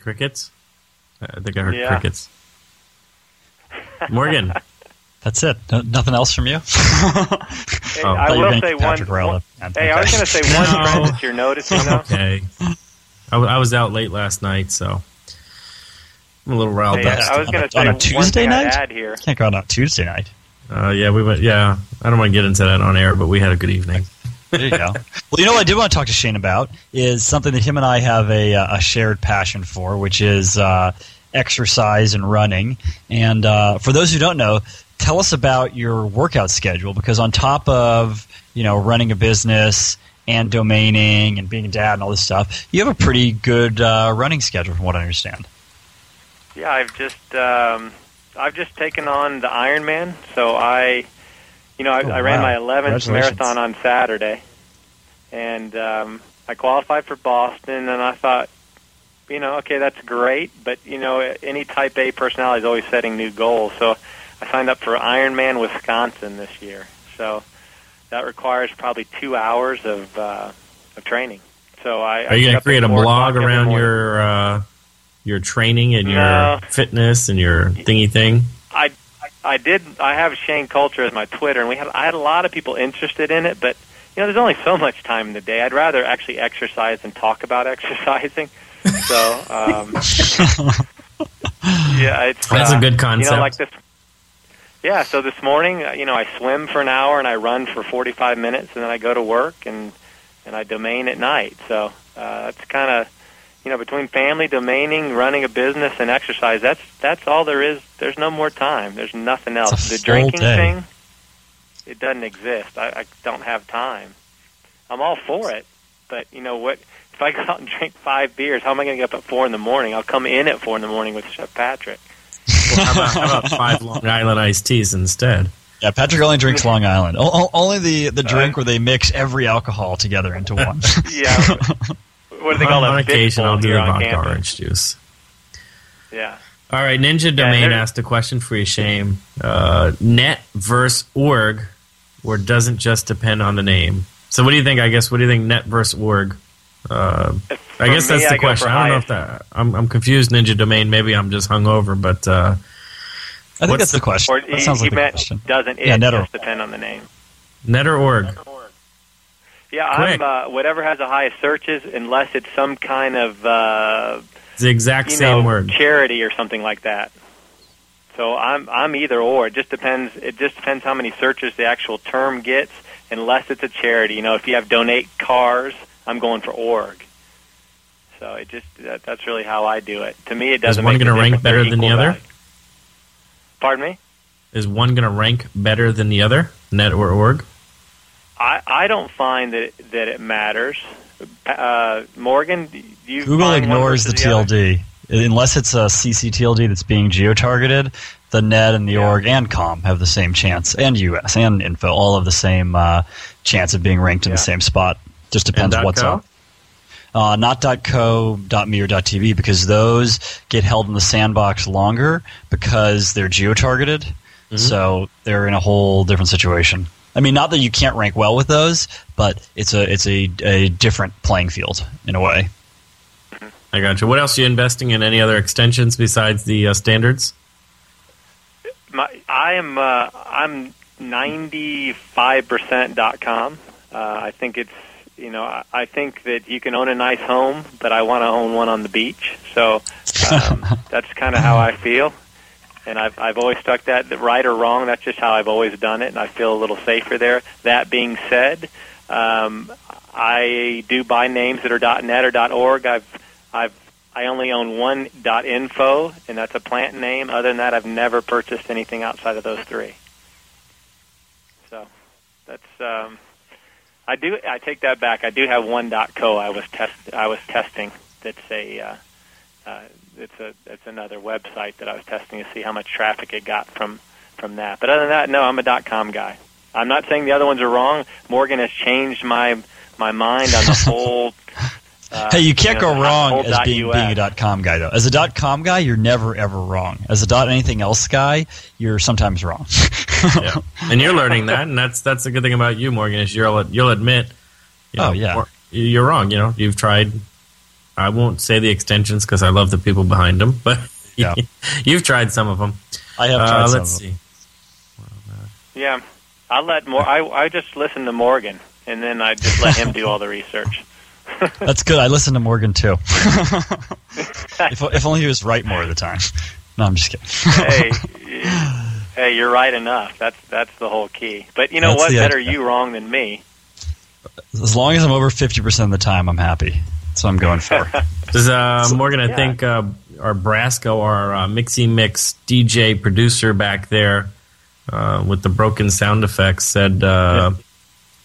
Crickets? I think I heard Yeah. crickets. Morgan. That's it. No, nothing else from you? Hey, Oh, I thought you were will gonna say Patrick one. One- Man, hey, I was going to say one No. trend that you're noticing though. okay. I, w- I was out late last night, so I'm a little riled Hey, up. I was On going a- to say on a one Tuesday thing I'd night? add here. Can't go out on Tuesday night. Uh, yeah, we went. Yeah, I don't want to get into that on air, but we had a good evening. There you go. well, you know what I did want to talk to Shane about is something that him and I have a, uh, a shared passion for, which is uh, exercise and running. And uh, for those who don't know, tell us about your workout schedule because on top of you know running a business and domaining and being a dad and all this stuff, you have a pretty good uh, running schedule, from what I understand. Yeah, I've just um, I've just taken on the Ironman. So I, you know, I, Oh, I ran wow. my 11th marathon on Saturday, and um, I qualified for Boston. And I thought, you know, okay, that's great, but you know, any Type A personality is always setting new goals. So I signed up for Ironman Wisconsin this year. So that requires probably two hours of uh, of training. So I Are you going to create a blog around your uh, your training and your No. fitness and your thingy thing? I I did I have Shane Cultra as my Twitter, and we had I had a lot of people interested in it, but you know, there's only so much time in the day. I'd rather actually exercise than talk about exercising. So, um, yeah, it's That's a uh, good You concept. know, like this. Yeah, so this morning, uh, you know, I swim for an hour and I run for 45 minutes, and then I go to work and and I domain at night. So uh, that's kind of you know between family, domaining, running a business, and exercise. That's that's all there is. There's no more time. There's nothing else. The drinking day. thing, it doesn't exist. I, I don't have time. I'm all for it, but you know what? If I go out and drink five beers, how am I going to get up at four in the morning? I'll come in at four in the morning with Chef Patrick. Well, how, about, how about five Long Island iced teas instead? Yeah, Patrick only drinks Long Island. O- o- only the, the drink where they mix every alcohol together into one. Yeah. What do they call on, it? on occasion, I'll do here the vodka campus. orange juice. Yeah. All right, Ninja Domain there- asked a question for you, Shane. Uh, net versus org, or doesn't just depend on the name. So, what do you think? I guess what do you think? Net versus org. Uh, I For guess that's the I question. I don't know if that. I'm, I'm confused. Ninja Domain. Maybe I'm just hungover, but uh, I think What's that's the the- question. Or That he, sounds he like the question. doesn't it Yeah, net or- just depend on the name? net or org. Yeah, Quick. I'm uh, whatever has the highest searches, unless it's some kind of uh, It's the exact same know word. charity or something like that. So I'm I'm either or. It just depends. It just depends how many searches the actual term gets. Unless it's a charity, you know, if you have donate cars, I'm going for org. So it just that, that's really how I do it. To me, it doesn't. Is one gonna rank better than the other? value. Pardon me. Is one going to rank better than the other? Net or org? I, I don't find that it, that it matters. Uh, Morgan, do you Google ignores the versus other? TLD. Unless it's a CCTLD that's being geo-targeted, the net and the org and com have the same chance, and US and info all have the same uh, chance of being ranked in the same spot. Just depends And what's .co? up. Uh, not .co, .me, or .tv because those get held in the sandbox longer because they're geo-targeted. Mm-hmm. So they're in a whole different situation. I mean, not that you can't rank well with those, but it's a it's a, a different playing field in a way. I got you. What else are you investing in? Any other extensions besides the uh, standards? My, I am uh, I'm ninety five percent dot com. Uh, I think it's you know I, I think that you can own a nice home, but I want to own one on the beach. So um, that's kind of how I feel, and I've I've always stuck that right or wrong. That's just how I've always done it, and I feel a little safer there. That being said, um, I do buy names that are .net or .org. I've I've I only own one .info, and that's a plant name. Other than that, I've never purchased anything outside of those three. So that's um, I do. I take that back. I do have one .co. I was test. I was testing. That's a. Uh, uh, it's a. It's another website that I was testing to see how much traffic it got from from that. But other than that, no. I'm a dot .com guy. I'm not saying the other ones are wrong. Morgan has changed my my mind on the whole. Uh, hey, you can't know, go wrong as being, being a dot com guy, though. As a dot com guy, you're never ever wrong. As a dot anything else guy, you're sometimes wrong. yeah. And you're learning that, and that's that's the good thing about you, Morgan, is you'll you'll admit. You know, Oh, yeah. You're wrong. You know, you've tried. I won't say the extensions because I love the people behind them, but Yeah. you've tried some of them. I have Uh, tried some let's see. Yeah, I let more. I I just listen to Morgan, and then I just let him do all the research. That's good. I listen to Morgan too. if, if only he was right more of the time. No, I'm just kidding. hey, hey, you're right enough. That's that's the whole key. But you know That's what? Better idea. you wrong than me. As long as I'm over 50% of the time, I'm happy. That's what I'm going for. Does uh, Morgan? I yeah. think uh, our Brasco, our uh, mixy mix DJ producer back there uh, with the broken sound effects, said uh,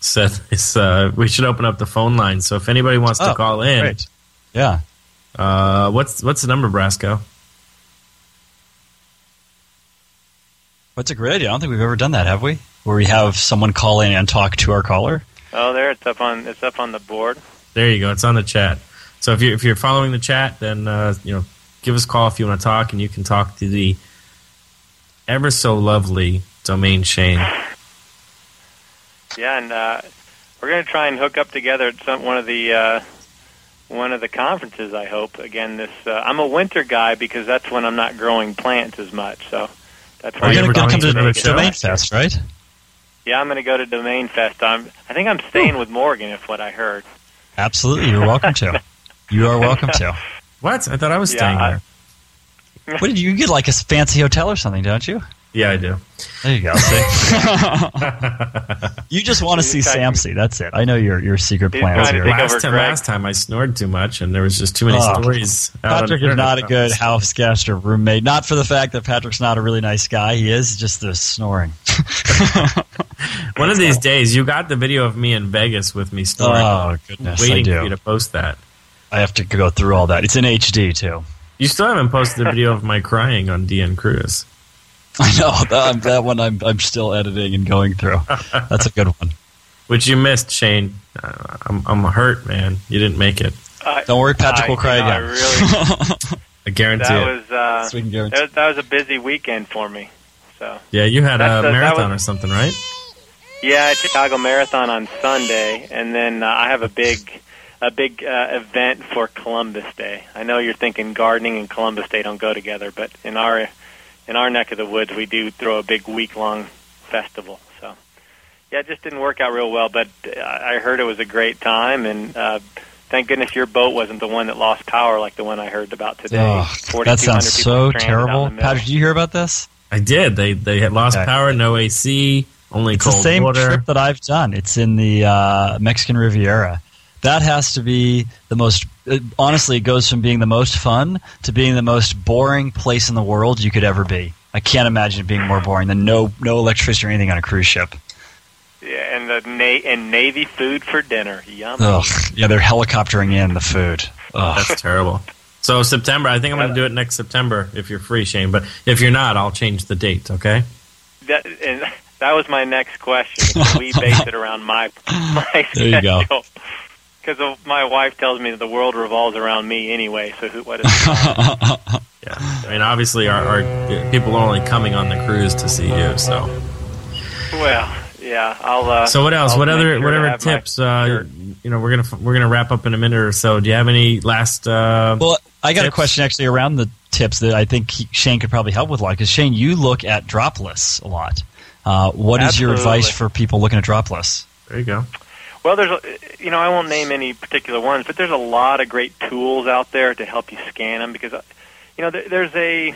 said it's, uh, we should open up the phone line. So if anybody wants to Oh, call in, great. Yeah. uh, what's what's the number, Brasco? What's a great idea. I don't think we've ever done that, have we? Where we have someone call in and talk to our caller? Oh, there it's up on it's up on the board. There you go. It's on the chat. So if you're if you're following the chat, then uh, you know give us a call if you want to talk, and you can talk to the ever so lovely Domain Shane. Yeah, and uh, we're going to try and hook up together at some one of the uh, one of the conferences. I hope again. This uh, I'm a winter guy because that's when I'm not growing plants as much. So that's why You're you going to come to to another show? Domain Fest, right? Yeah, I'm going to go to Domain Fest. I'm. I think I'm staying with Morgan, if what I heard. Absolutely. You're welcome to. You are welcome to. What? I thought I was Yeah, staying I- there. What did you, you get like a fancy hotel or something, don't you? Yeah, I do. There you go. See? you just want to see Samsey. That's it. I know your your secret He's plans here. Last time, last time I snored too much, and there was just too many Oh. stories. Patrick the is not a good this. house guest or roommate. Not for the fact that Patrick's not a really nice guy. He is just the snoring. One of these days, you got the video of me in Vegas with me snoring. Oh goodness, waiting I do. for you to post that. I have to go through all that. It's in HD too. You still haven't posted the video of my crying on DN Cruise. I know that, that one. I'm I'm still editing and going through. That's a good one. Which you missed, Shane. Uh, I'm, I'm hurt, man. You didn't make it. I, Don't worry, Patrick I- will cry you know, I again. really, I guarantee that it. was uh, So we can guarantee- that, was- that was a busy weekend for me. So yeah, you had That's a the- that marathon was- or something, right? yeah, Chicago Marathon on Sunday, and then uh, I have a big a big uh, event for Columbus Day. I know you're thinking gardening and Columbus Day don't go together, but in our in our neck of the woods, we do throw a big week long festival. So yeah, it just didn't work out real well, but uh, I heard it was a great time, and uh, thank goodness your boat wasn't the one that lost power like the one I heard about today. Oh, that sounds so stranded out in terrible. the. Patrick, did you hear about this? I did. They they had lost Okay. power, no AC, only It's cold the same water. trip that I've done. It's in the uh, Mexican Riviera. That has to be the most. It, honestly, it goes from being the most fun to being the most boring place in the world you could ever be. I can't imagine it being more boring than no no electricity or anything on a cruise ship. Yeah, and the na- and Navy food for dinner. Yum. Ugh. Yeah, they're helicoptering in the food. Ugh. That's terrible. So September, I think I'm going to do it next September if you're free, Shane. But if you're not, I'll change the date. Okay? That, and that was my next question. We base it around my my There you go. Schedule? Because my wife tells me that the world revolves around me anyway. So who, what is? Yeah. I mean, obviously, our, our people are only coming on the cruise to see you. So, well, yeah, I'll. Uh, so what else? I'll what other sure whatever have my- tips? uh, you know, we're gonna we're gonna wrap up in a minute or so. Do you have any last? Uh, Well, I got a question actually around the tips that I think Shane could probably help with a lot. Because Shane, you look at drop lists a lot. Uh, what is your advice for people looking at drop lists? There you go. Well, there's, a, you know, I won't name any particular ones, but there's a lot of great tools out there to help you scan them because, you know, there's a,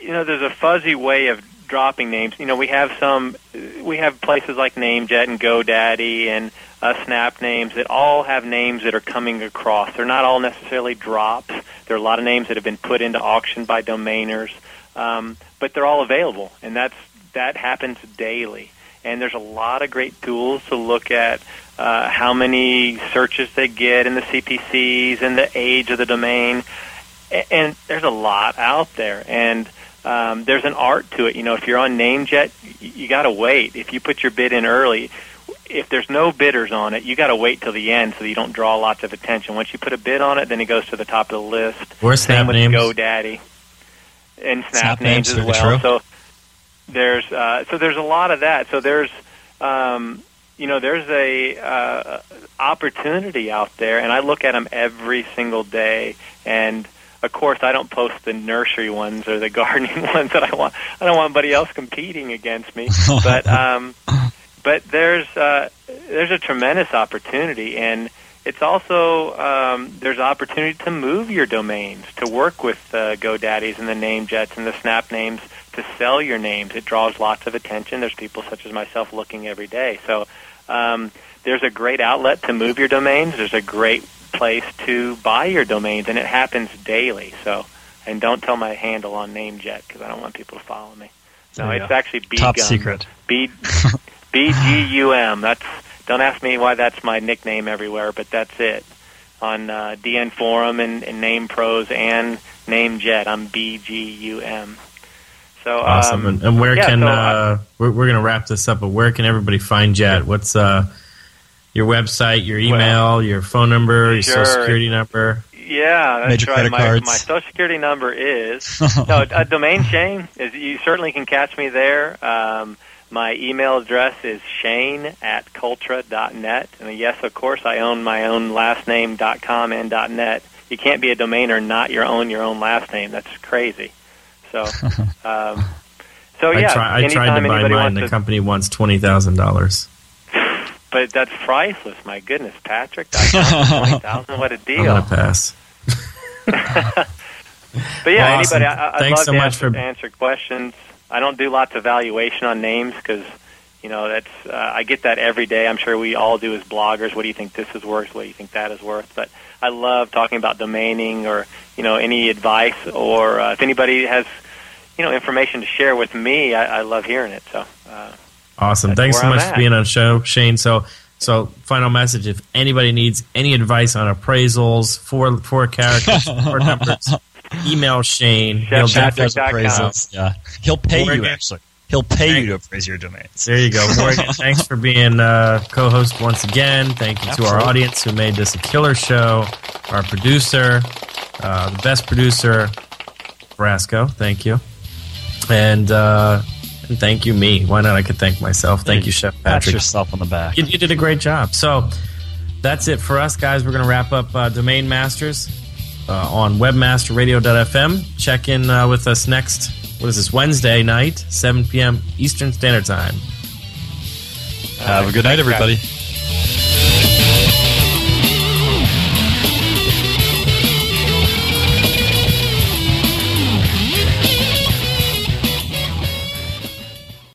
you know, there's a fuzzy way of dropping names. You know, we have some, we have places like NameJet and GoDaddy and uh, SnapNames that all have names that are coming across. They're not all necessarily drops. There are a lot of names that have been put into auction by domainers, um, but they're all available, and that's that happens daily. And there's a lot of great tools to look at uh, how many searches they get in the CPCs and the age of the domain. And there's a lot out there. And um, there's an art to it. You know, if you're on NameJet, you, you got to wait. If you put your bid in early, if there's no bidders on it, you got to wait till the end so that you don't draw lots of attention. Once you put a bid on it, then it goes to the top of the list. Or Same Snap with names. GoDaddy and Snap, SnapNames, names, as well. true. So there's uh, so there's a lot of that. So there's um, you know there's a uh, opportunity out there, and I look at them every single day. And of course, I don't post the nursery ones or the gardening ones that I want. I don't want anybody else competing against me. but um, but there's uh, there's a tremendous opportunity, and it's also um, there's opportunity to move your domains, to work with uh, GoDaddies and the NameJets and the SnapNames to sell your names. It draws lots of attention. There's people such as myself looking every day. So um, there's a great outlet to move your domains. There's a great place to buy your domains, and it happens daily. So and don't tell my handle on NameJet because I don't want people to follow me. No, There it's go. actually B Top secret. B B G U M. That's don't ask me why that's my nickname everywhere, but that's it. On uh, DN Forum and, and Name Pros and NameJet, I'm B G U M. So Awesome. um, and, and where yeah, can so, uh, we're, we're going to wrap this up? But where can everybody find Jet? What's uh, your website, your email, your phone number, your social security number? Yeah, that's Major right. credit my, cards. my social security number is no a domain Shane is. You certainly can catch me there. Um, my email address is Shane at Cultra.net, and yes, of course, I own my own last name dot com and dot net. You can't be a domainer not your own your own last name. That's crazy. So, um, so yeah. I, try, I tried to buy mine. The to- company wants twenty thousand dollars. but that's priceless. My goodness, Patrick. Twenty thousand. What a I'm deal. going to pass. But yeah, Awesome. anybody, I, I'd Thanks love so to much answer, for- answer questions. I don't do lots of valuation on names because, you know, that's uh, I get that every day. I'm sure we all do as bloggers. What do you think this is worth? What do you think that is worth? But I love talking about domaining or you know any advice or uh, if anybody has you know information to share with me, I, I love hearing it. So uh, Awesome. Thanks so I'm much at. for being on the show, Shane. So, so final message: if anybody needs any advice on appraisals, four four characters, four numbers, email Shane. He'll definitely appraisals. Yeah, he'll pay Morgan. you actually. He'll pay you to appraise your domains. There you go, Morgan. thanks for being uh, co-host once again. Thank you to our audience who made this a killer show. Our producer, uh, the best producer, Brasco. Thank you, and uh, and thank you me. Why not? I could thank myself. Thank you, Chef Patrick. Pat yourself on the back. You, you did a great job. So that's it for us, guys. We're going to wrap up uh, Domain Masters uh, on webmasterradio.fm. Check in uh, with us next what is this Wednesday night, 7 p.m. Eastern Standard Time. Have a good night, everybody.